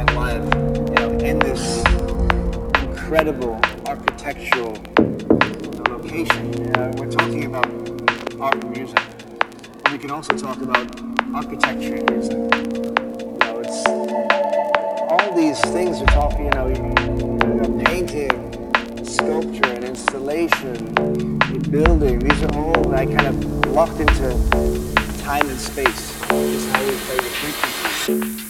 in this incredible architectural location. Uh, we're talking about art and music. We can also talk about architecture and music. You know, it's all these things are talking, you know, you know, painting, sculpture, and installation, building. These are all like kind of locked into time and space. Is how we play the frequencies.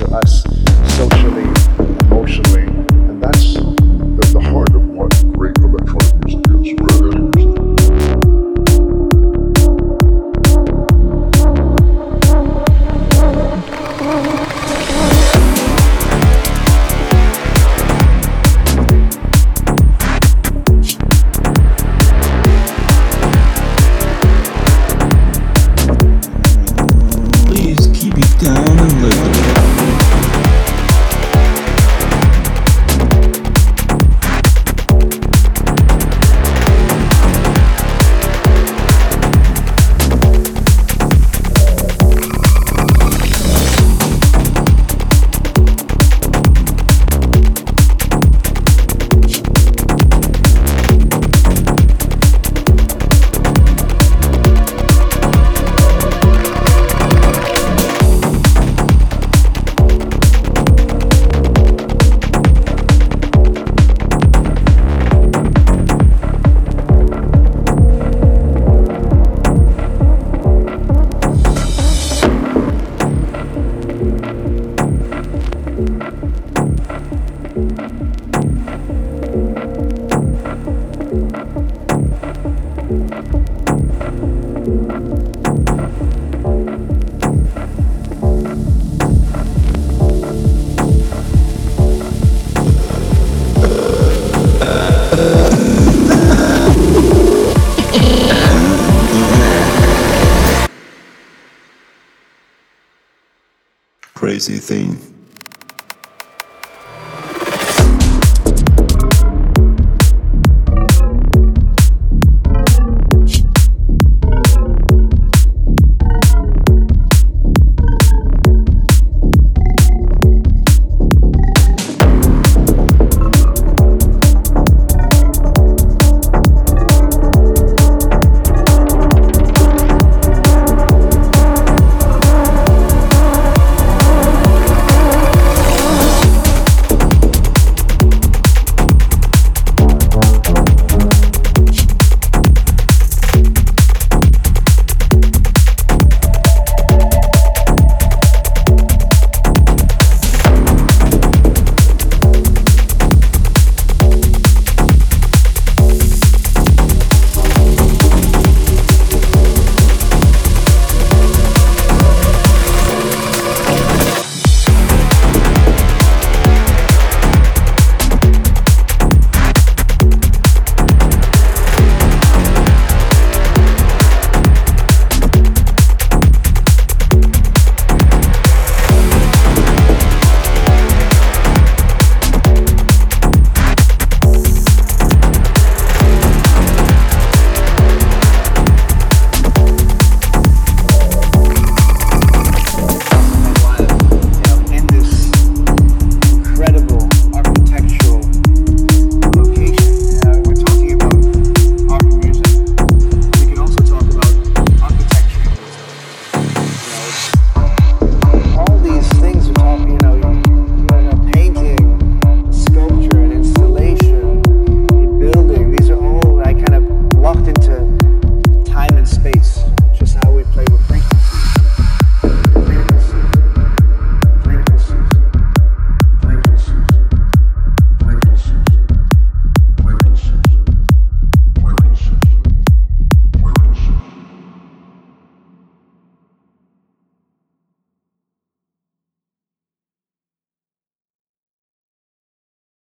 to us. Crazy thing.